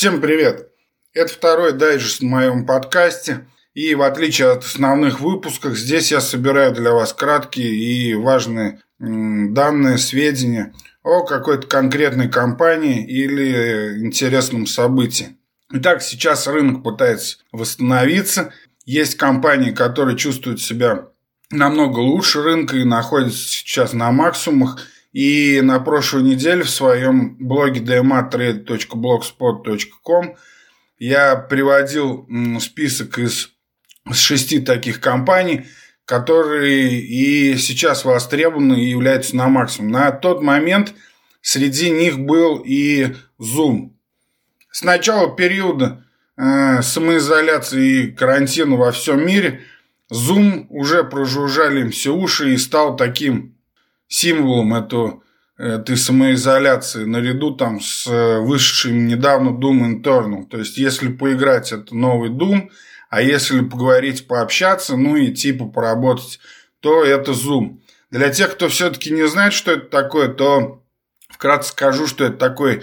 Всем привет! Это второй дайджест в моем подкасте. И в отличие от основных выпусков, здесь я собираю для вас краткие и важные данные, сведения о какой-то конкретной компании или интересном событии. Итак, сейчас рынок пытается восстановиться. Есть компании, которые чувствуют себя намного лучше рынка и находятся сейчас на максимумах. И на прошлой неделе в своем блоге dmatrade.blogspot.com я приводил список из шести таких компаний, которые и сейчас востребованы и являются на максимум. На тот момент среди них был и Zoom. С начала периода э, самоизоляции и карантина во всем мире Zoom уже прожужжали им все уши и стал таким символом эту, этой самоизоляции, наряду там с э, вышедшим недавно Doom Eternal. То есть, если поиграть, это новый Doom, а если поговорить, пообщаться, ну и типа поработать, то это Zoom. Для тех, кто все-таки не знает, что это такое, то вкратце скажу, что это такой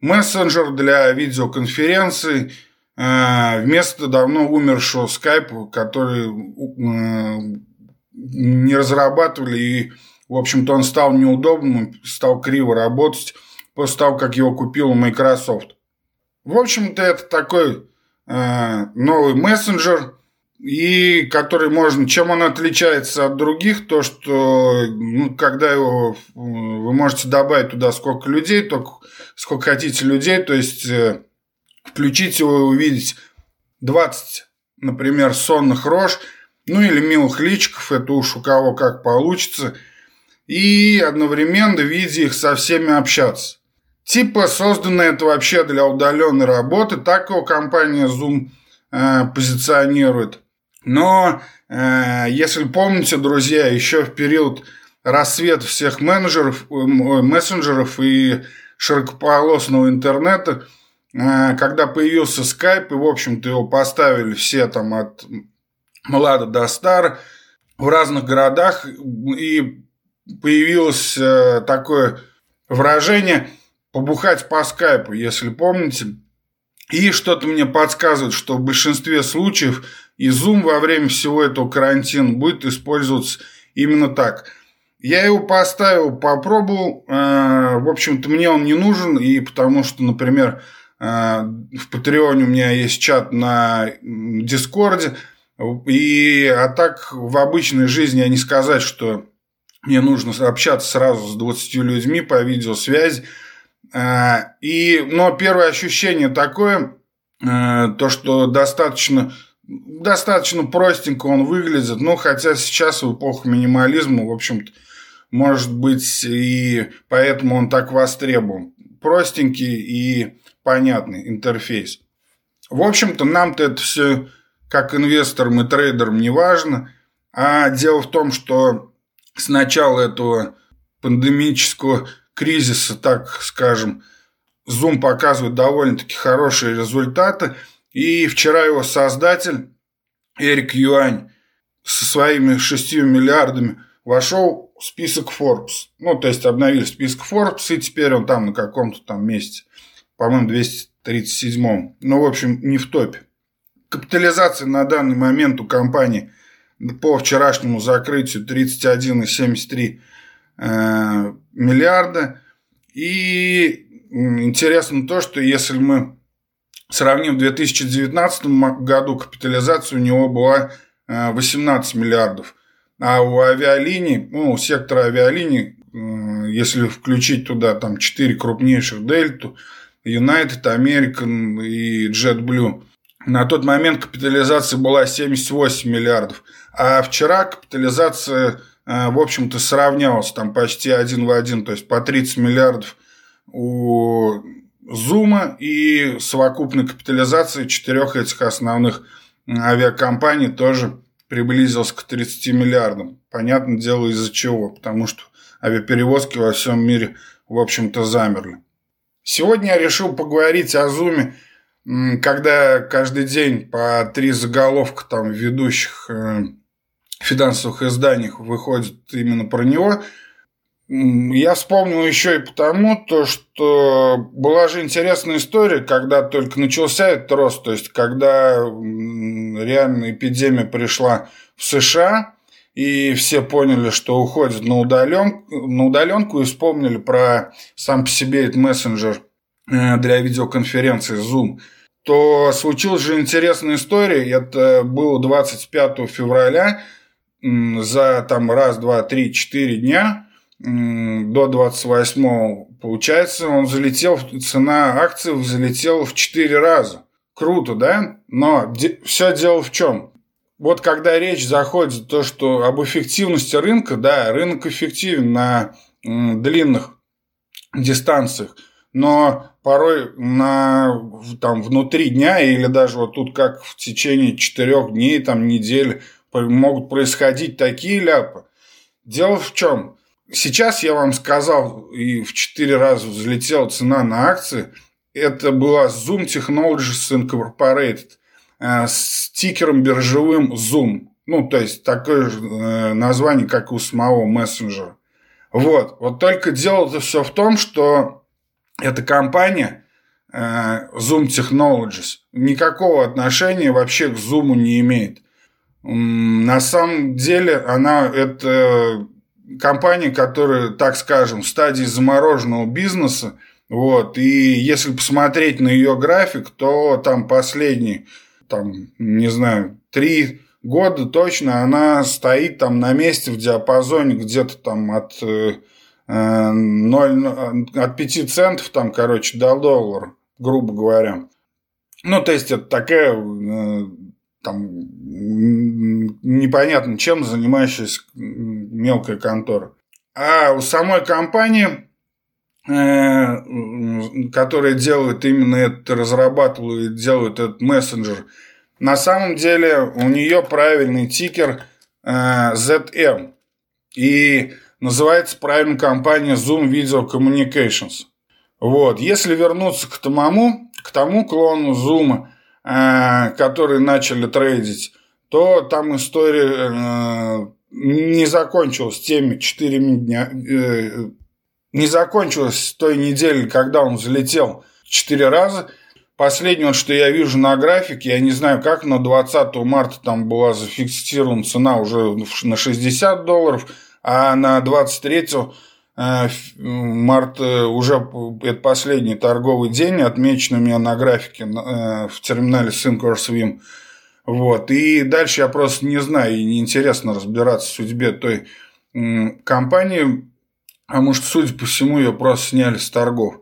мессенджер для видеоконференций, э, вместо давно умершего Skype, который э, не разрабатывали и в общем-то, он стал неудобным, стал криво работать после того, как его купил Microsoft. В общем-то, это такой э, новый мессенджер, и который можно... Чем он отличается от других, то, что ну, когда его вы можете добавить туда сколько людей, только сколько хотите людей, то есть э, включить его и увидеть 20, например, сонных рож, ну или милых личиков, это уж у кого как получится – и одновременно видя их со всеми общаться. Типа создано это вообще для удаленной работы, так его компания Zoom э, позиционирует. Но э, если помните, друзья, еще в период рассвета всех менеджеров, э, мессенджеров и широкополосного интернета, э, когда появился Skype, и, в общем-то, его поставили все там от млада до стара в разных городах, и появилось э, такое выражение побухать по скайпу, если помните. И что-то мне подсказывает, что в большинстве случаев и Zoom во время всего этого карантина будет использоваться именно так. Я его поставил, попробовал. Э, в общем-то, мне он не нужен, и потому что, например, э, в Патреоне у меня есть чат на Дискорде, и а так в обычной жизни я не сказать, что мне нужно общаться сразу с 20 людьми по видеосвязи. А, и, но первое ощущение такое, а, то, что достаточно, достаточно простенько он выглядит, ну, хотя сейчас в эпоху минимализма, в общем-то, может быть, и поэтому он так востребован. Простенький и понятный интерфейс. В общем-то, нам-то это все как инвесторам и трейдерам не важно. А дело в том, что с начала этого пандемического кризиса, так скажем, Zoom показывает довольно-таки хорошие результаты. И вчера его создатель Эрик Юань со своими 6 миллиардами вошел в список Forbes. Ну, то есть обновили список Forbes, и теперь он там на каком-то там месте. По-моему, 237-м. Ну, в общем, не в топе. Капитализация на данный момент у компании – по вчерашнему закрытию 31,73 э, миллиарда. И интересно то, что если мы сравним в 2019 году, капитализация у него была 18 э, миллиардов. А у авиалиний, ну, у сектора авиалиний, э, если включить туда там 4 крупнейших Дельту, United, American и JetBlue, на тот момент капитализация была 78 миллиардов. А вчера капитализация, э, в общем-то, сравнялась там почти один в один, то есть по 30 миллиардов у Зума и совокупной капитализации четырех этих основных авиакомпаний тоже приблизилась к 30 миллиардам. Понятное дело, из-за чего. Потому что авиаперевозки во всем мире, в общем-то, замерли. Сегодня я решил поговорить о Зуме когда каждый день по три заголовка там ведущих э, финансовых изданиях выходит именно про него, я вспомнил еще и потому, то, что была же интересная история, когда только начался этот рост, то есть когда реально эпидемия пришла в США, и все поняли, что уходят на удаленку, на удаленку и вспомнили про сам по себе этот мессенджер для видеоконференции Zoom, то случилась же интересная история. Это было 25 февраля, за там раз, два, три, четыре дня до 28 получается, он залетел, цена акций залетела в 4 раза. Круто, да? Но все дело в чем? Вот когда речь заходит то, что об эффективности рынка, да, рынок эффективен на длинных дистанциях, но порой на, там, внутри дня или даже вот тут как в течение четырех дней, там, недели могут происходить такие ляпы. Дело в чем? Сейчас я вам сказал, и в 4 раза взлетела цена на акции. Это была Zoom Technologies Incorporated э, с тикером биржевым Zoom. Ну, то есть, такое же э, название, как у самого мессенджера. Вот. Вот только дело-то все в том, что эта компания э, Zoom Technologies никакого отношения вообще к Zoom не имеет. На самом деле она это компания, которая, так скажем, в стадии замороженного бизнеса. Вот, и если посмотреть на ее график, то там последние, там, не знаю, три года точно она стоит там на месте в диапазоне где-то там от, э, 0, от 5 центов, там, короче, до доллара, грубо говоря. Ну, то есть, это такая э, там непонятно чем занимающаяся мелкая контора. А у самой компании, э, которая делает именно это, разрабатывает, делает этот мессенджер, на самом деле у нее правильный тикер э, ZM. И называется правильно компания Zoom Video Communications. Вот. Если вернуться к тому, к тому клону Zoom, Э, которые начали трейдить, то там история э, не закончилась теми четырьмя дня, э, не закончилась той недели, когда он взлетел четыре раза. Последнее, что я вижу на графике, я не знаю как, но 20 марта там была зафиксирована цена уже на 60 долларов, а на 23 Э, март уже это последний торговый день, отмечен у меня на графике э, в терминале Sync Вот. И дальше я просто не знаю, и неинтересно разбираться в судьбе той компании, а может, судя по всему, ее просто сняли с торгов.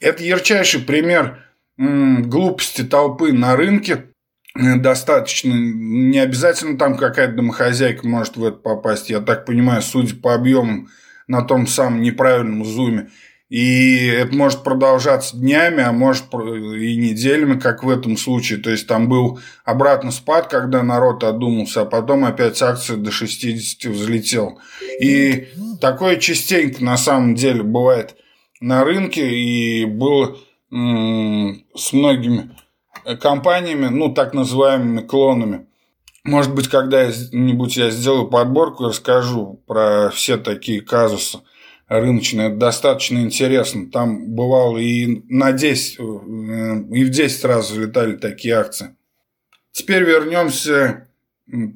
Это ярчайший пример глупости толпы на рынке. Э, достаточно, не обязательно там какая-то домохозяйка может в это попасть. Я так понимаю, судя по объемам на том самом неправильном зуме. И это может продолжаться днями, а может и неделями, как в этом случае. То есть там был обратный спад, когда народ одумался, а потом опять акция до 60 взлетел. И такое частенько на самом деле бывает на рынке, и было с многими компаниями, ну так называемыми клонами. Может быть, когда-нибудь я сделаю подборку и расскажу про все такие казусы рыночные. Это достаточно интересно. Там бывало и на 10, э, и в 10 раз взлетали такие акции. Теперь вернемся,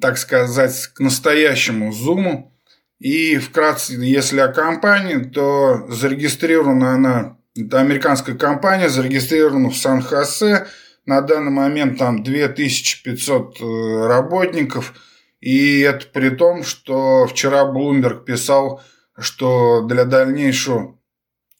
так сказать, к настоящему зуму. И вкратце, если о компании, то зарегистрирована она, это американская компания, зарегистрирована в Сан-Хосе, на данный момент там 2500 э, работников. И это при том, что вчера Bloomberg писал, что для дальнейшего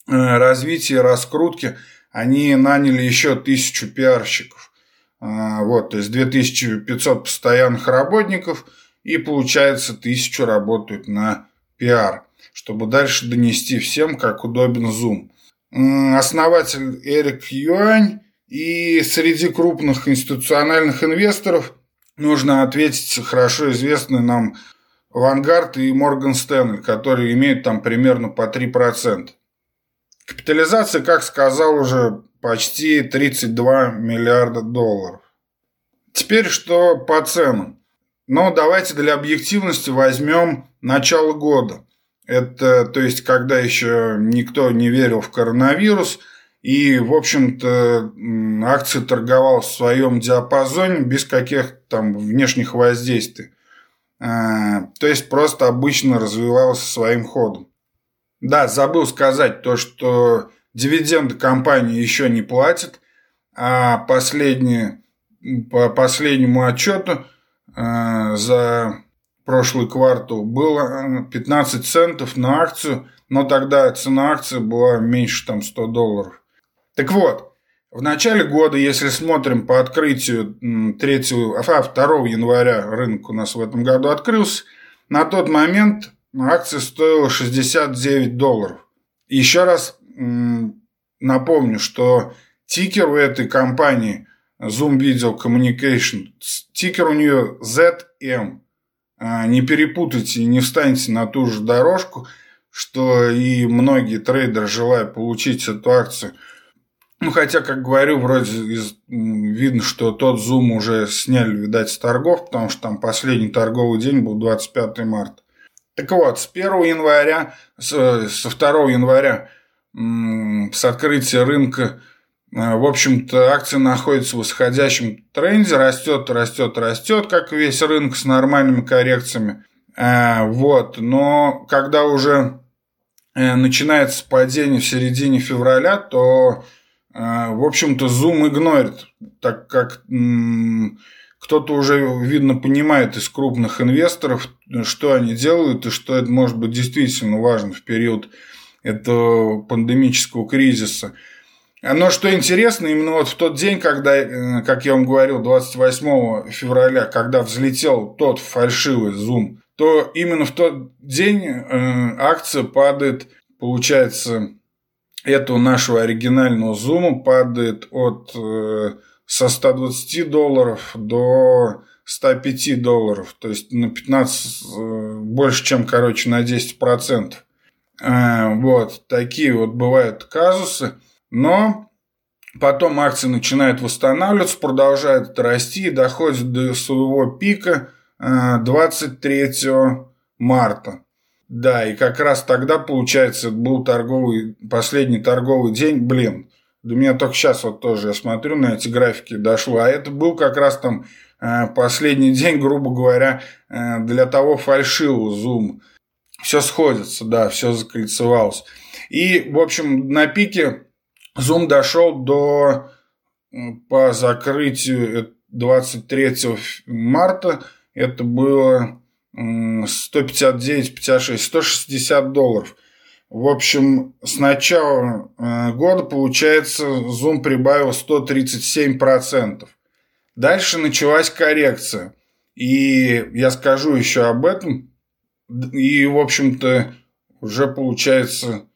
э, развития и раскрутки они наняли еще тысячу пиарщиков. А, вот, то есть 2500 постоянных работников и получается тысячу работают на пиар, чтобы дальше донести всем, как удобен Zoom. Основатель Эрик Юань и среди крупных институциональных инвесторов нужно ответить хорошо известный нам Vanguard и Morgan Stanley, которые имеют там примерно по 3%. Капитализация, как сказал уже, почти 32 миллиарда долларов. Теперь что по ценам? Но давайте для объективности возьмем начало года. Это, то есть, когда еще никто не верил в коронавирус, и, в общем-то, акция торговалась в своем диапазоне без каких-то там внешних воздействий. А, то есть, просто обычно развивалась своим ходом. Да, забыл сказать то, что дивиденды компании еще не платят, а последние, по последнему отчету а, за прошлый квартал было 15 центов на акцию, но тогда цена акции была меньше там 100 долларов. Так вот, в начале года, если смотрим по открытию 3, а 2 января рынок у нас в этом году открылся, на тот момент акция стоила 69 долларов. Еще раз напомню, что тикер у этой компании Zoom Video Communication, тикер у нее ZM. А, не перепутайте, не встаньте на ту же дорожку, что и многие трейдеры, желая получить эту акцию – ну, хотя, как говорю, вроде из, видно, что тот зум уже сняли, видать, с торгов, потому что там последний торговый день был 25 марта. Так вот, с 1 января, со 2 января, с открытия рынка, э, в общем-то, акция находится в восходящем тренде, растет, растет, растет, как весь рынок с нормальными коррекциями. Э, вот, но когда уже э, начинается падение в середине февраля, то в общем-то, Zoom игнорит, так как кто-то уже, видно, понимает из крупных инвесторов, что они делают и что это может быть действительно важно в период этого пандемического кризиса. Но что интересно, именно вот в тот день, когда, э, как я вам говорил, 28 февраля, когда взлетел тот фальшивый Zoom, то именно в тот день э, акция падает, получается, этого нашего оригинального зума падает от э, со 120 долларов до 105 долларов, то есть на 15, э, больше, чем, короче, на 10%. Э, вот, такие вот бывают казусы, но потом акция начинает восстанавливаться, продолжает расти и доходит до своего пика 23 марта. Да, и как раз тогда, получается, был торговый, последний торговый день, блин, до меня только сейчас вот тоже, я смотрю на эти графики, дошло. А это был как раз там э, последний день, грубо говоря, э, для того фальшивого зум. Все сходится, да, все закольцевалось. И, в общем, на пике зум дошел до, по закрытию 23 марта, это было 159, 56, 160 долларов. В общем, с начала э, года, получается, Zoom прибавил 137%. Дальше началась коррекция. И я скажу еще об этом. И, в общем-то, уже получается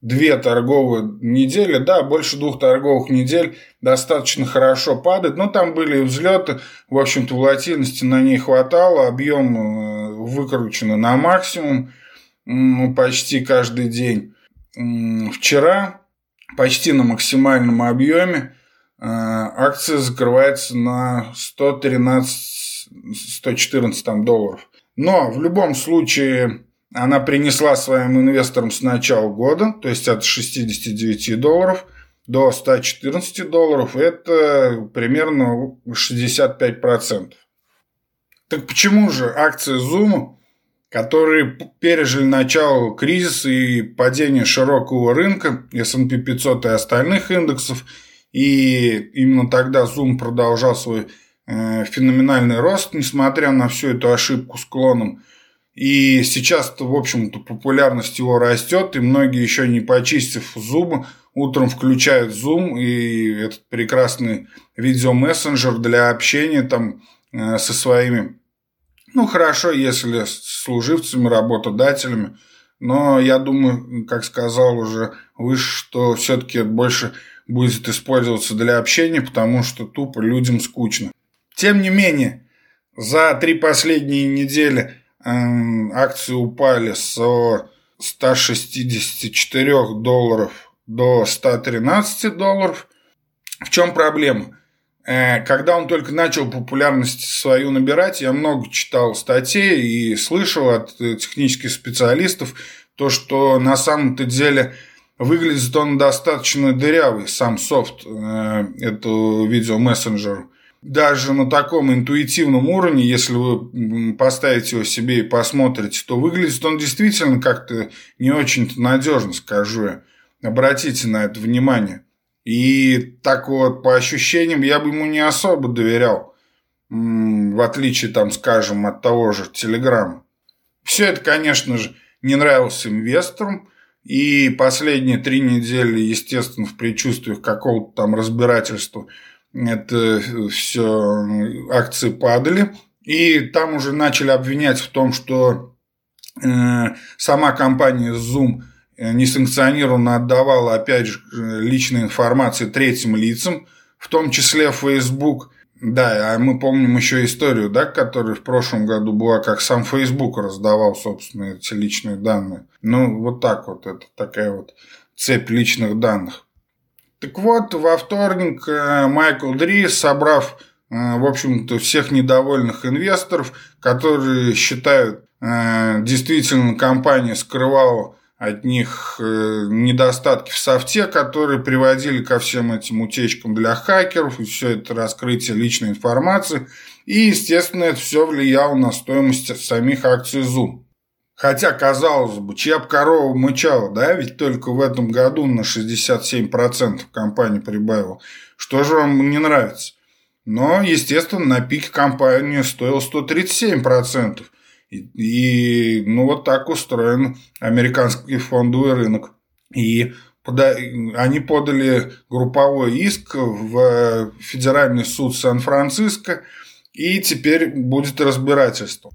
две торговые недели, да, больше двух торговых недель достаточно хорошо падает, но там были взлеты, в общем-то, волатильности на ней хватало, объем э, выкручен на максимум почти каждый день. Вчера почти на максимальном объеме э, акция закрывается на 113 114 там, долларов. Но в любом случае она принесла своим инвесторам с начала года, то есть от 69 долларов до 114 долларов, это примерно 65%. Так почему же акции Zoom, которые пережили начало кризиса и падение широкого рынка, S&P 500 и остальных индексов, и именно тогда Zoom продолжал свой э, феноменальный рост, несмотря на всю эту ошибку с клоном – и сейчас, в общем-то, популярность его растет, и многие еще не почистив зубы, утром включают Zoom и этот прекрасный видеомессенджер для общения там э, со своими, ну, хорошо, если с служивцами, работодателями, но я думаю, как сказал уже выше, что все-таки больше будет использоваться для общения, потому что тупо людям скучно. Тем не менее, за три последние недели акции упали с 164 долларов до 113 долларов. В чем проблема? Э, когда он только начал популярность свою набирать, я много читал статей и слышал от технических специалистов то, что на самом-то деле выглядит он достаточно дырявый, сам софт, э, это видеомессенджер даже на таком интуитивном уровне, если вы поставите его себе и посмотрите, то выглядит он действительно как-то не очень-то надежно, скажу я. Обратите на это внимание. И так вот, по ощущениям, я бы ему не особо доверял, в отличие, там, скажем, от того же Телеграма. Все это, конечно же, не нравилось инвесторам, и последние три недели, естественно, в предчувствиях какого-то там разбирательства – это все акции падали. И там уже начали обвинять в том, что э, сама компания Zoom э, несанкционированно отдавала, опять же, личной информации третьим лицам, в том числе Facebook. Да, а мы помним еще историю, да, которая в прошлом году была, как сам Facebook раздавал, собственно, эти личные данные. Ну, вот так вот, это такая вот цепь личных данных. Так вот, во вторник э, Майкл Дри, собрав, э, в общем-то, всех недовольных инвесторов, которые считают, э, действительно, компания скрывала от них недостатки в софте, которые приводили ко всем этим утечкам для хакеров, и все это раскрытие личной информации. И, естественно, это все влияло на стоимость самих акций Zoom. Хотя, казалось бы, чья бы корова мычала, да, ведь только в этом году на 67% компания прибавила. Что же вам не нравится? Но, естественно, на пике компания стоила 137%. И, и ну, вот так устроен американский фондовый рынок. И пода... они подали групповой иск в Федеральный суд Сан-Франциско, и теперь будет разбирательство.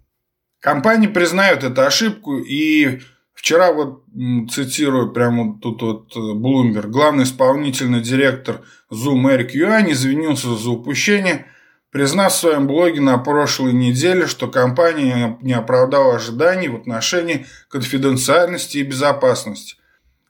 Компании признают эту ошибку, и вчера вот цитирую прямо тут вот Bloomberg, главный исполнительный директор Zoom Эрик Юань извинился за упущение, признав в своем блоге на прошлой неделе, что компания не оправдала ожиданий в отношении конфиденциальности и безопасности.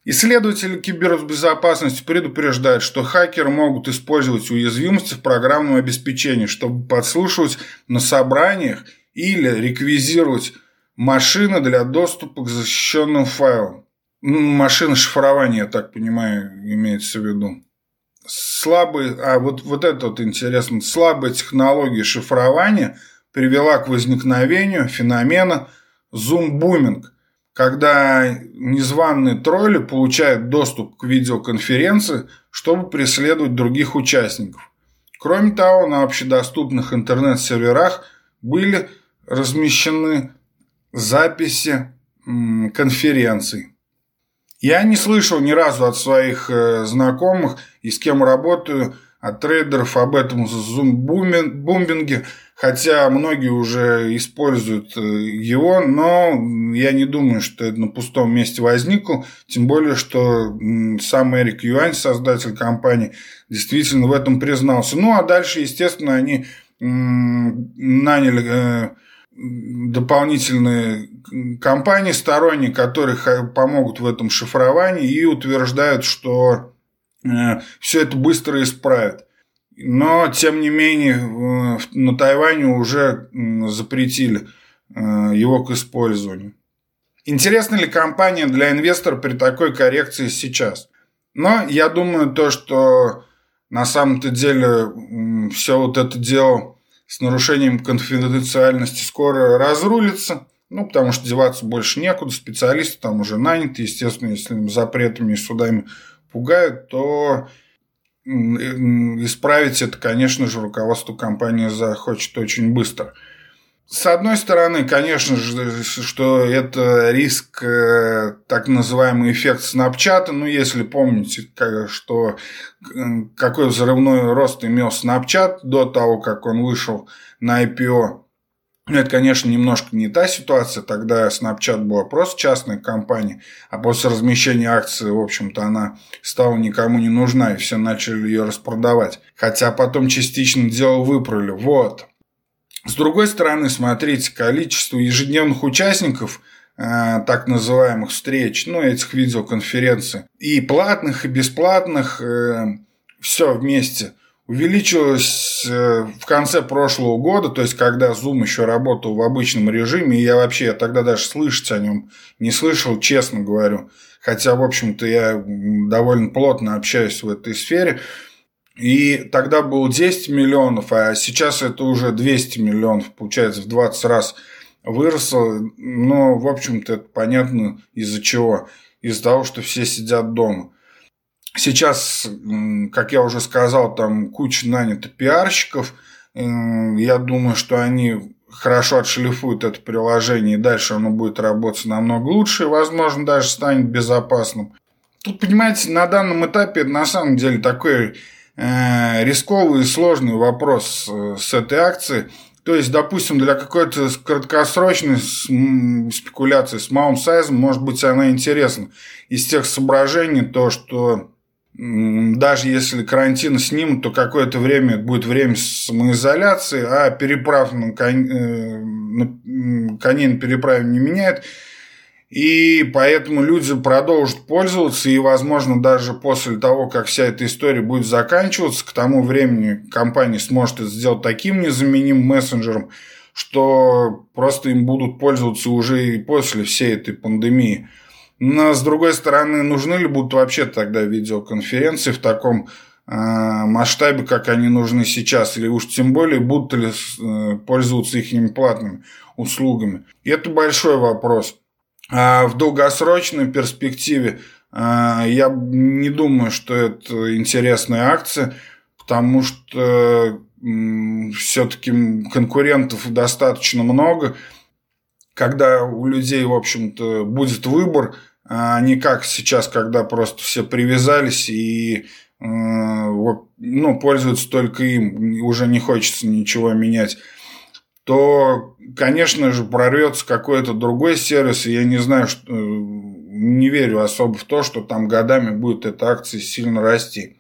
Исследователи кибербезопасности предупреждают, что хакеры могут использовать уязвимости в программном обеспечении, чтобы подслушивать на собраниях или реквизировать машины для доступа к защищенным файлам. Машина шифрования, я так понимаю, имеется в виду. Слабый, а вот, вот это вот интересно, слабая технология шифрования привела к возникновению феномена зум-буминг, когда незваные тролли получают доступ к видеоконференции, чтобы преследовать других участников. Кроме того, на общедоступных интернет-серверах были размещены записи конференций. Я не слышал ни разу от своих э, знакомых и с кем работаю, от трейдеров об этом зум-бумбинге, хотя многие уже используют э, его, но я не думаю, что это на пустом месте возникло, тем более, что сам Эрик Юань, создатель компании, действительно в этом признался. Ну, а дальше, естественно, они наняли э, дополнительные компании сторонние, которые помогут в этом шифровании и утверждают, что э, все это быстро исправят. Но, тем не менее, на Тайване уже запретили э, его к использованию. Интересна ли компания для инвестора при такой коррекции сейчас? Но я думаю, то, что на самом-то деле все вот это дело с нарушением конфиденциальности скоро разрулится. Ну, потому что деваться больше некуда, специалисты там уже наняты, естественно, если запретами и судами пугают, то исправить это, конечно же, руководство компании захочет очень быстро. С одной стороны, конечно же, что это риск, э, так называемый эффект Снапчата. Ну, если помните, что какой взрывной рост имел Снапчат до того, как он вышел на IPO. Ну, это, конечно, немножко не та ситуация. Тогда Snapchat была просто частная компания, а после размещения акций, в общем-то, она стала никому не нужна, и все начали ее распродавать. Хотя потом частично дело выправили. Вот. С другой стороны, смотрите, количество ежедневных участников э, так называемых встреч, ну, этих видеоконференций, и платных, и бесплатных, э, все вместе увеличилось э, в конце прошлого года, то есть когда Zoom еще работал в обычном режиме, и я вообще я тогда даже слышать о нем не слышал, честно говорю. Хотя, в общем-то, я довольно плотно общаюсь в этой сфере. И тогда было 10 миллионов, а сейчас это уже 200 миллионов, получается, в 20 раз выросло. Но, в общем-то, это понятно из-за чего. Из-за того, что все сидят дома. Сейчас, как я уже сказал, там куча нанято пиарщиков. Я думаю, что они хорошо отшлифуют это приложение, и дальше оно будет работать намного лучше, и, возможно, даже станет безопасным. Тут, понимаете, на данном этапе на самом деле такой рисковый и сложный вопрос э, с этой акцией. То есть, допустим, для какой-то краткосрочной спекуляции с малым сайзом, может быть, она интересна. Из тех соображений, то, что даже если карантин снимут, то какое-то время будет время самоизоляции, а переправ на, конь, э, на коне на переправе не меняет. И поэтому люди продолжат пользоваться, и, возможно, даже после того, как вся эта история будет заканчиваться, к тому времени компания сможет это сделать таким незаменимым мессенджером, что просто им будут пользоваться уже и после всей этой пандемии. Но, с другой стороны, нужны ли будут вообще тогда видеоконференции в таком э, масштабе, как они нужны сейчас, или уж тем более будут ли э, пользоваться их платными услугами. И это большой вопрос. А в долгосрочной перспективе э, я не думаю, что это интересная акция, потому что все-таки конкурентов достаточно много. Когда у людей, в общем-то, будет выбор, а не как сейчас, когда просто все привязались и э, ну, пользуются только им, уже не хочется ничего менять, то, конечно же, прорвется какой-то другой сервис, и я не знаю, что, э, не верю особо в то, что там годами будет эта акция сильно расти.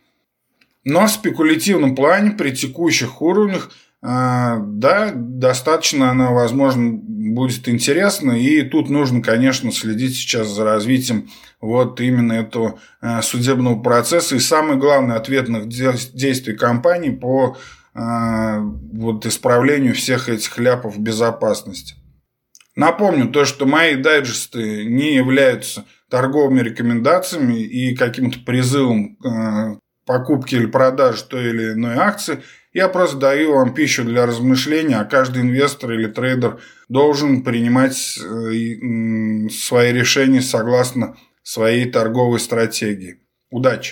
Но в спекулятивном плане при текущих уровнях а, да, достаточно она, возможно, будет интересна. И тут нужно, конечно, следить сейчас за развитием вот именно этого а, судебного процесса. И самое главное, ответных действий компании по вот исправлению всех этих ляпов безопасности. Напомню то, что мои дайджесты не являются торговыми рекомендациями и каким-то призывом покупки или продажи той или иной акции – я просто даю вам пищу для размышления, а каждый инвестор или трейдер должен принимать э, свои решения согласно своей торговой стратегии. Удачи!